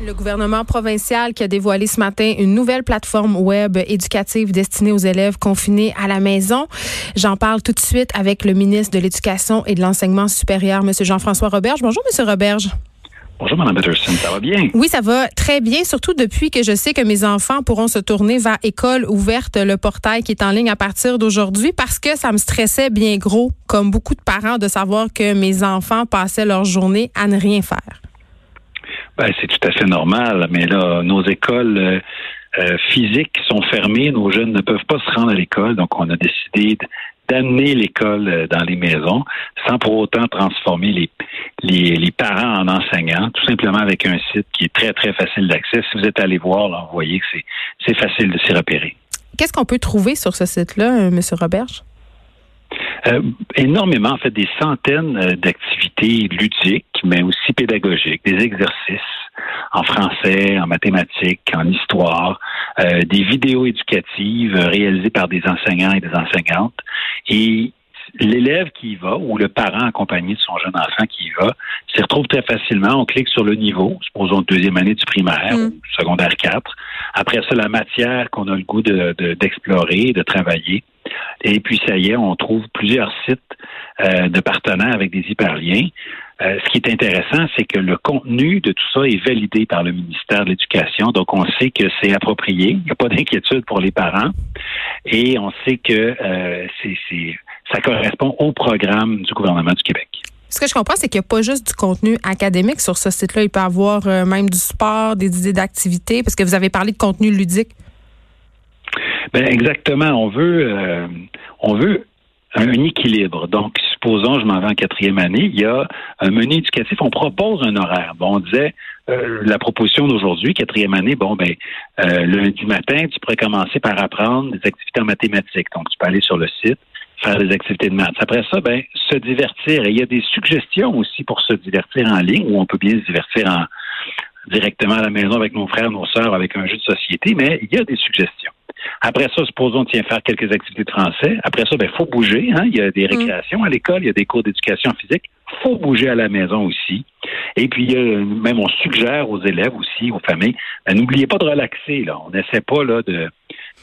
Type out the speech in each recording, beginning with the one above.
Le gouvernement provincial qui a dévoilé ce matin une nouvelle plateforme web éducative destinée aux élèves confinés à la maison. J'en parle tout de suite avec le ministre de l'Éducation et de l'Enseignement supérieur, M. Jean-François Roberge. Bonjour, M. Roberge. Bonjour, Mme Peterson. Ça va bien? Oui, ça va très bien, surtout depuis que je sais que mes enfants pourront se tourner vers École ouverte, le portail qui est en ligne à partir d'aujourd'hui, parce que ça me stressait bien gros, comme beaucoup de parents, de savoir que mes enfants passaient leur journée à ne rien faire. Ben, c'est tout à fait normal, mais là, nos écoles euh, euh, physiques sont fermées, nos jeunes ne peuvent pas se rendre à l'école, donc on a décidé d'amener l'école euh, dans les maisons sans pour autant transformer les, parents en enseignants, tout simplement avec un site qui est très, très facile d'accès. Si vous êtes allé voir, là, vous voyez que c'est facile de s'y repérer. Qu'est-ce qu'on peut trouver sur ce site-là, M. Roberge? Euh, énormément, en fait, des centaines euh, d'activités ludiques, mais aussi pédagogiques, des exercices en français, en mathématiques, en histoire, euh, des vidéos éducatives réalisées par des enseignants et des enseignantes. Et l'élève qui y va ou le parent accompagné de son jeune enfant qui y va s'y retrouve très facilement. On clique sur le niveau, supposons deuxième année du primaire mm. ou secondaire 4. Après ça, la matière qu'on a le goût d'explorer, de, de travailler. Et puis, ça y est, on trouve plusieurs sites euh, de partenaires avec des hyperliens. Euh, ce qui est intéressant, c'est que le contenu de tout ça est validé par le ministère de l'Éducation. Donc, on sait que c'est approprié. Il n'y a pas d'inquiétude pour les parents. Et on sait que euh, c'est, ça correspond au programme du gouvernement du Québec. Ce que je comprends, c'est qu'il n'y a pas juste du contenu académique sur ce site-là. Il peut y avoir même du sport, des idées d'activité, parce que vous avez parlé de contenu ludique. Ben exactement. On veut, euh, on veut un équilibre. Donc, supposons, je m'en vais en quatrième année, il y a un menu éducatif, on propose un horaire. Bon, on disait, euh, la proposition d'aujourd'hui, quatrième année, bon, ben, euh, lundi matin, tu pourrais commencer par apprendre des activités en mathématiques. Donc, tu peux aller sur le site, faire des activités de maths. Après ça, ben, se divertir. Et il y a des suggestions aussi pour se divertir en ligne, où on peut bien se divertir en, directement à la maison avec nos frères, nos sœurs, avec un jeu de société, mais il y a des suggestions. Après ça, supposons, tiens, faire quelques activités de français. Après ça, ben, faut bouger, hein. Il y a des mm. récréations à l'école, il y a des cours d'éducation physique. Faut bouger à la maison aussi. Et puis, même on suggère aux élèves aussi, aux familles, ben, n'oubliez pas de relaxer, là. On n'essaie pas, là, de,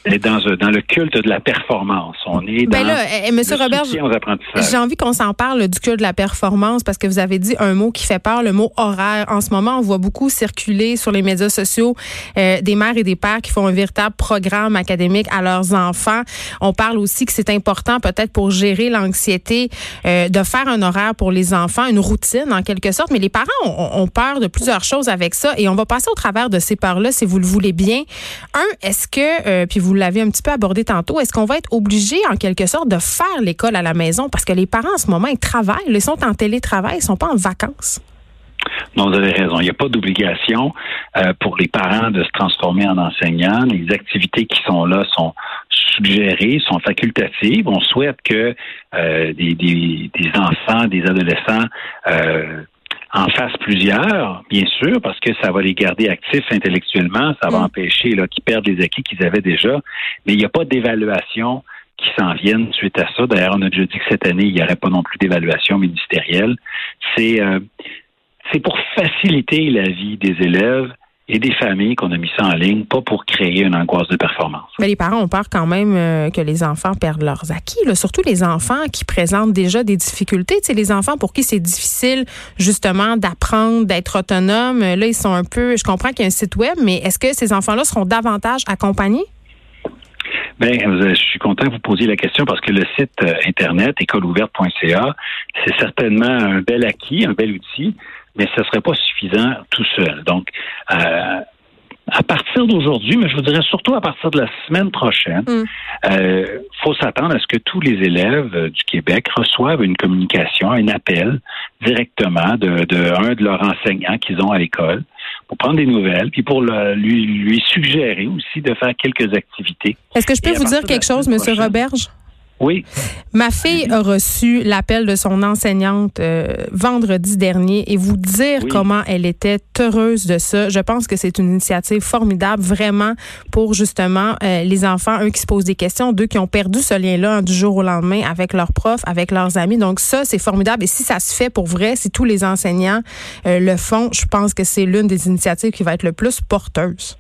dans, dans le culte de la performance. On est ben dans là, eh, eh, Monsieur Robert, j'ai envie qu'on s'en parle du culte de la performance parce que vous avez dit un mot qui fait peur, le mot horaire. En ce moment, on voit beaucoup circuler sur les médias sociaux euh, des mères et des pères qui font un véritable programme académique à leurs enfants. On parle aussi que c'est important peut-être pour gérer l'anxiété euh, de faire un horaire pour les enfants, une routine en quelque sorte. Mais les parents ont, ont peur de plusieurs choses avec ça et on va passer au travers de ces peurs-là si vous le voulez bien. Un, est-ce que, euh, puis vous l'avez un petit peu abordé tantôt, est-ce qu'on va être obligé, en quelque sorte, de faire l'école à la maison? Parce que les parents, en ce moment, ils travaillent, ils sont en télétravail, ils sont pas en vacances. Non, vous avez raison. Il n'y a pas d'obligation euh, pour les parents de se transformer en enseignants. Les activités qui sont là sont suggérées, sont facultatives. On souhaite que euh, des, des, enfants, des adolescents euh, en fassent plusieurs, bien sûr, parce que ça va les garder actifs intellectuellement, ça va mm. empêcher qu'ils perdent les acquis qu'ils avaient déjà, mais il n'y a pas d'évaluation qui s'en vienne suite à ça. D'ailleurs, on a déjà dit que cette année, il n'y aurait pas non plus d'évaluation ministérielle. C'est euh, c'est pour faciliter la vie des élèves et des familles qu'on a mis ça en ligne, pas pour créer une angoisse de performance. Mais les parents ont peur quand même euh, que les enfants perdent leurs acquis, surtout les enfants qui présentent déjà des difficultés. Les enfants pour qui c'est difficile justement d'apprendre, d'être autonome. Là, ils sont un peu. Je comprends qu'il y a un site web, mais est-ce que ces enfants-là seront davantage accompagnés? Bien, je suis content que vous posiez la question parce que le site euh, internet écoleouverte.ca, c'est certainement un bel acquis, un bel outil mais ce ne serait pas suffisant tout seul. Donc, euh, à partir d'aujourd'hui, mais je vous dirais surtout à partir de la semaine prochaine, il mm. euh, faut s'attendre à ce que tous les élèves euh, du Québec reçoivent une communication, un appel directement de, de un de leurs enseignants qu'ils ont à l'école pour prendre des nouvelles, puis pour lui, lui suggérer aussi de faire quelques activités. Est-ce que je peux vous dire quelque chose, M. Roberge? Oui. Ma fille a reçu l'appel de son enseignante euh, vendredi dernier et vous dire comment elle était heureuse de ça. Je pense que c'est une initiative formidable, vraiment, pour justement euh, les enfants, un qui se posent des questions, deux qui ont perdu ce lien-là du jour au lendemain avec leurs profs, avec leurs amis. Donc ça, c'est formidable. Et si ça se fait pour vrai, si tous les enseignants euh, le font, je pense que c'est l'une des initiatives qui va être le plus porteuse.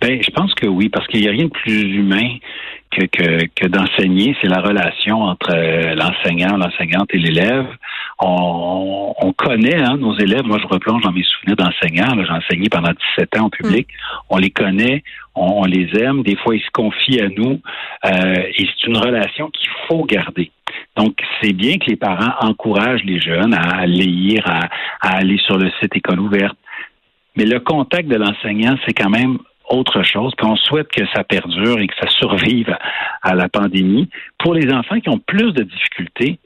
Ben, je pense que oui, parce qu'il n'y a rien de plus humain que, que, que d'enseigner, c'est la relation entre euh, l'enseignant, l'enseignante et l'élève. On, on, connaît hein, nos élèves. Moi, je replonge dans mes souvenirs d'enseignants. J'ai enseigné pendant 17 ans au public. Mm. On les connaît, on, les aime. Des fois, ils se confient à nous. Euh, et c'est une relation qu'il faut garder. Donc, c'est bien que les parents encouragent les jeunes à lire, à, à aller sur le site École ouverte. Mais le contact de l'enseignant, c'est quand même autre chose. Puis on souhaite que ça perdure et que ça survive à la pandémie. Pour les enfants qui ont plus de difficultés,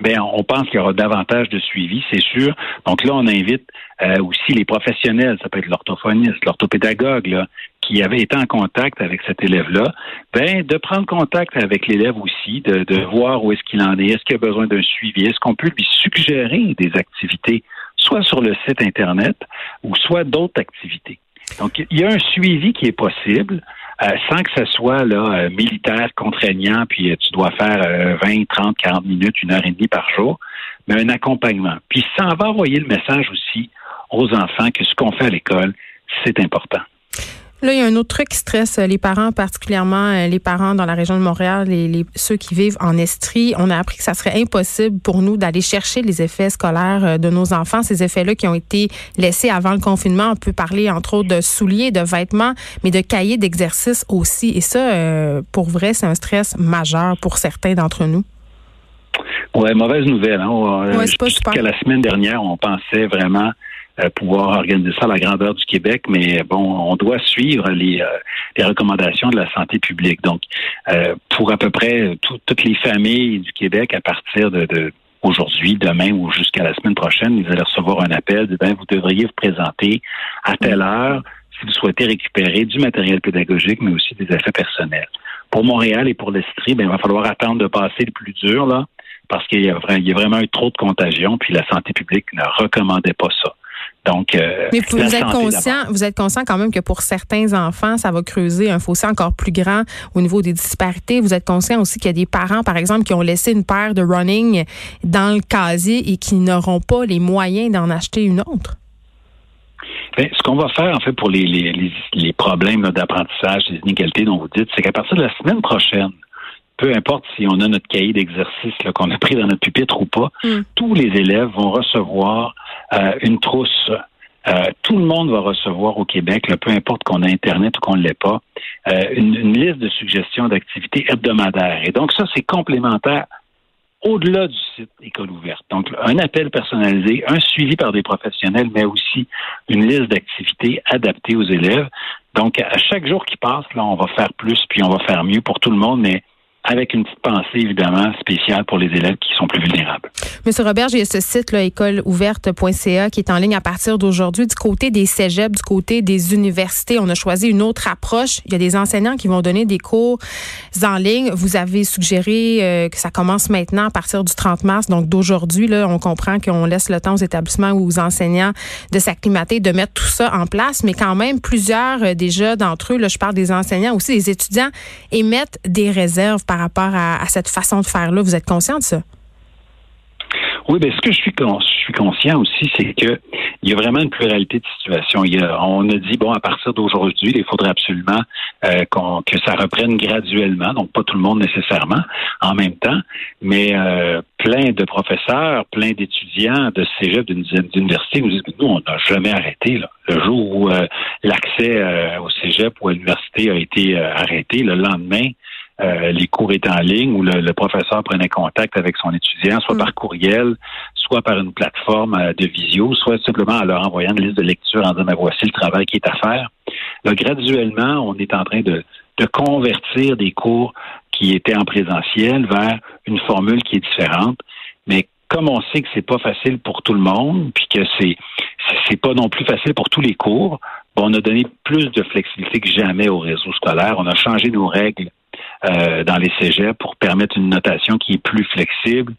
Bien, on pense qu'il y aura davantage de suivi, c'est sûr. Donc là, on invite euh, aussi les professionnels, ça peut être l'orthophoniste, l'orthopédagogue, là, qui avait été en contact avec cet élève-là, ben, de prendre contact avec l'élève aussi, de, de voir où est-ce qu'il en est, est-ce qu'il a besoin d'un suivi, est-ce qu'on peut lui suggérer des activités, soit sur le site Internet ou soit d'autres activités. Donc, il y a un suivi qui est possible. Euh, sans que ce soit euh, militaire, contraignant, puis euh, tu dois faire 20, 30, 40 minutes, une heure et demie par jour, mais un accompagnement. Puis ça va envoyer le message aussi aux enfants que ce qu'on fait à l'école, c'est important. Là, il y a un autre truc qui stresse les parents, particulièrement euh, les parents dans la région de Montréal les, ceux qui vivent en Estrie. On a appris que ça serait impossible pour nous d'aller chercher les effets scolaires euh, de nos enfants, ces effets-là qui ont été laissés avant le confinement. On peut parler, entre autres, de souliers, de vêtements, mais de cahiers d'exercice aussi. Et ça, euh, pour vrai, c'est un stress majeur pour certains d'entre nous. Ouais, mauvaise nouvelle. Hein? Ouais, Jusqu'à la semaine dernière, on pensait vraiment euh, pouvoir organiser ça à la grandeur du Québec, mais bon, on doit suivre les, euh, recommandations de la santé publique. Donc, euh, pour à peu près toutes les familles du Québec, à partir de, aujourd'hui, demain ou jusqu'à la semaine prochaine, ils allaient recevoir un appel de ben, vous devriez vous présenter à telle heure si vous souhaitez récupérer du matériel pédagogique, mais aussi des effets personnels. Pour Montréal et pour l'Estrie, ben, il va falloir attendre de passer le plus dur, là, parce qu'il y a vraiment eu trop de contagion, puis la santé publique ne recommandait pas ça. Donc, euh, Mais vous êtes conscient, vous êtes conscient quand même que pour certains enfants, ça va creuser un fossé encore plus grand au niveau des disparités. Vous êtes conscient aussi qu'il y a des parents, par exemple, qui ont laissé une paire de running dans le casier et qui n'auront pas les moyens d'en acheter une autre. Bien, ce qu'on va faire, en fait, pour les, les, les, problèmes d'apprentissage, les inégalités dont vous dites, c'est qu'à partir de la semaine prochaine, peu importe si on a notre cahier d'exercice qu'on a pris dans notre pupitre ou pas, mm. tous les élèves vont recevoir euh, une trousse. Euh, tout le monde va recevoir au Québec, peu importe qu'on a Internet ou qu'on ne l'ait pas, euh, une, liste de suggestions d'activités hebdomadaires. Et donc ça, c'est complémentaire au-delà du site École ouverte. Donc, un appel personnalisé, un suivi par des professionnels, mais aussi une liste d'activités adaptées aux élèves. Donc, à chaque jour qui passe, là, on va faire plus, puis on va faire mieux pour tout le monde, mais avec une petite pensée évidemment spéciale pour les élèves qui sont plus vulnérables. Monsieur Robert, a ce site là, écoleouverte.ca qui est en ligne à partir d'aujourd'hui. Du côté des cégeps, du côté des universités, on a choisi une autre approche. Il y a des enseignants qui vont donner des cours en ligne. Vous avez suggéré euh, que ça commence maintenant à partir du 30 mars, donc d'aujourd'hui. Là, on comprend qu'on laisse le temps aux établissements ou aux enseignants de s'acclimater, de mettre tout ça en place, mais quand même plusieurs euh, déjà d'entre eux, là, je parle des enseignants aussi, des étudiants, émettent des réserves par rapport à, cette façon de faire-là. Vous êtes conscient de ça? Oui, bien, ce que je suis, conscient aussi, c'est que il y a vraiment une pluralité de situations. Il on a dit, bon, à partir d'aujourd'hui, il faudrait absolument euh, que ça reprenne graduellement, donc pas tout le monde nécessairement en même temps, mais euh, plein de professeurs, plein d'étudiants de cégep d'université nous disent, nous, on n'a jamais arrêté. Le jour où euh, l'accès au cégep ou à l'université a été arrêté, le lendemain, euh, les cours étaient en ligne où le, professeur prenait contact avec son étudiant, soit mm. par courriel, soit par une plateforme euh, de visio, soit simplement en leur envoyant une liste de lecture en disant ben, voici le travail qui est à faire. Là, graduellement, on est en train de, de convertir des cours qui étaient en présentiel vers une formule qui est différente. Mais comme on sait que c'est pas facile pour tout le monde, puis que c'est c'est pas non plus facile pour tous les cours, on a donné plus de flexibilité que jamais au réseau scolaire. On a changé nos règles euh, dans les cégeps pour permettre une notation qui est plus flexible.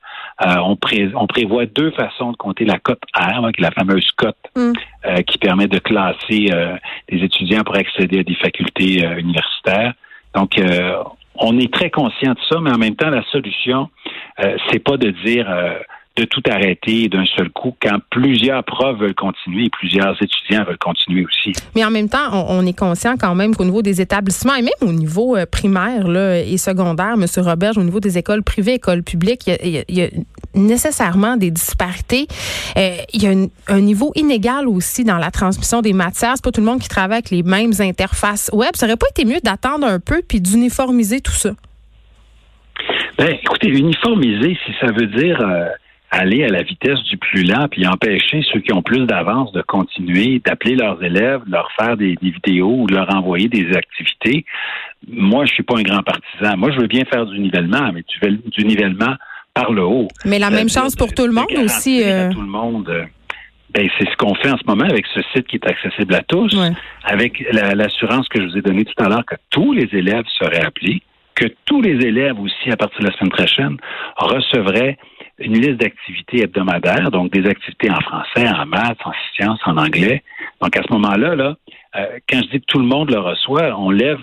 Euh, on, on, prévoit deux façons de compter la cote R, hein, qui est la fameuse cote mm. euh, qui permet de classer des étudiants pour accéder à des facultés universitaires. Donc, on est très conscient de ça, mais en même temps, la solution, c'est pas de dire de tout arrêter d'un seul coup quand plusieurs profs veulent continuer et plusieurs étudiants veulent continuer aussi. Mais en même temps, on, est conscient quand même qu'au niveau des établissements et même au niveau euh, primaire là, et secondaire, M. Robert, au niveau des écoles privées, écoles publiques, il y a, nécessairement des disparités. Euh, il y a un niveau inégal aussi dans la transmission des matières. C'est pas tout le monde qui travaille avec les mêmes interfaces web. Ça aurait pas été mieux d'attendre un peu puis d'uniformiser tout ça? Ben, écoutez, uniformiser, si ça veut dire euh, aller à la vitesse du plus lent puis empêcher ceux qui ont plus d'avance de continuer, d'appeler leurs élèves, de leur faire des, vidéos ou de leur envoyer des activités. Moi, je suis pas un grand partisan. Moi, je veux bien faire du nivellement, mais du, nivellement par le haut. Mais la même chance pour tout le monde aussi. Euh... Tout le monde. Euh, ben, c'est ce qu'on fait en ce moment avec ce site qui est accessible à tous, avec l'assurance que je vous ai donnée tout à l'heure que tous les élèves seraient appelés, que tous les élèves aussi, à partir de la semaine prochaine, recevraient une liste d'activités hebdomadaires, donc des activités en français, en maths, en sciences, en anglais. Donc à ce moment-là, là, euh, quand je dis que tout le monde le reçoit, on lève,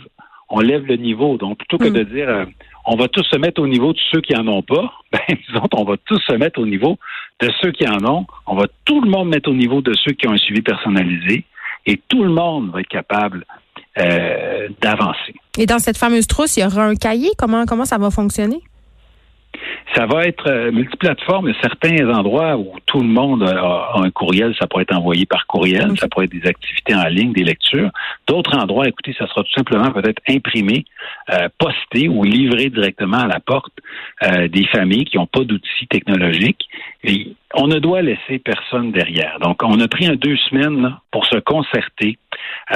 on lève le niveau. Donc plutôt que mm. de dire euh, on va tous se mettre au niveau de ceux qui en ont pas, ben disons on va tous se mettre au niveau de ceux qui en ont. On va tout le monde mettre au niveau de ceux qui ont un suivi personnalisé et tout le monde va être capable euh, d'avancer. Et dans cette fameuse trousse, il y aura un cahier? Comment comment ça va fonctionner? Ça va être euh, multiplateforme. Il y a certains endroits où tout le monde a, un courriel. Ça pourrait être envoyé par courriel. Ça pourrait être des activités en ligne, des lectures. D'autres endroits, écoutez, ça sera tout simplement peut-être imprimé, euh, posté ou livré directement à la porte euh, des familles qui n'ont pas d'outils technologiques. Et on ne doit laisser personne derrière. Donc, on a pris un deux semaines pour se concerter,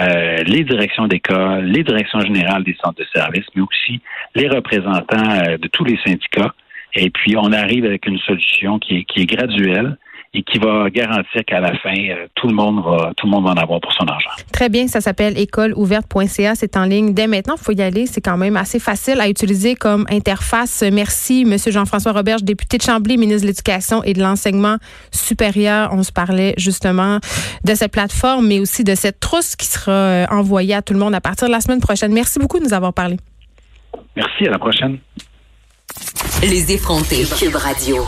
euh, les directions d'école, les directions générales des centres de services, mais aussi les représentants de tous les syndicats et puis, on arrive avec une solution qui est, qui est graduelle et qui va garantir qu'à la fin, euh, tout le monde va tout le monde va en avoir pour son argent. Très bien, ça s'appelle écoleouverte.ca, c'est en ligne dès maintenant, il faut y aller, c'est quand même assez facile à utiliser comme interface. Merci monsieur Jean-François Roberge, député de Chambly, ministre de l'Éducation et de l'enseignement supérieur. On se parlait justement de cette plateforme mais aussi de cette trousse qui sera euh, envoyée à tout le monde à partir de la semaine prochaine. Merci beaucoup de nous avoir parlé. Merci, à la prochaine. Les effrontés. Cube Radio.